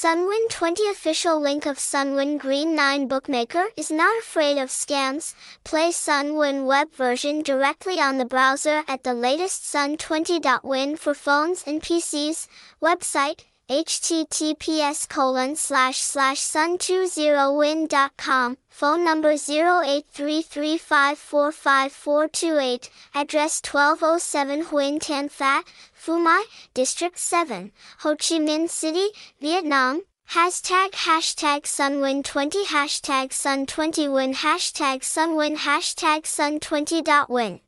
Sunwin 20 official link of Sunwin Green 9 bookmaker is not afraid of scams. Play Sunwin web version directly on the browser at the latest sun20.win for phones and PCs. Website https colon slash slash sun20win.com. Phone number 0833545428. Address 1207 Huynh Tan Phat, Phu My, District 7, Ho Chi Minh City, Vietnam. Hashtag hashtag Sunwin20 hashtag Sun20win hashtag Sunwin hashtag Sun20.win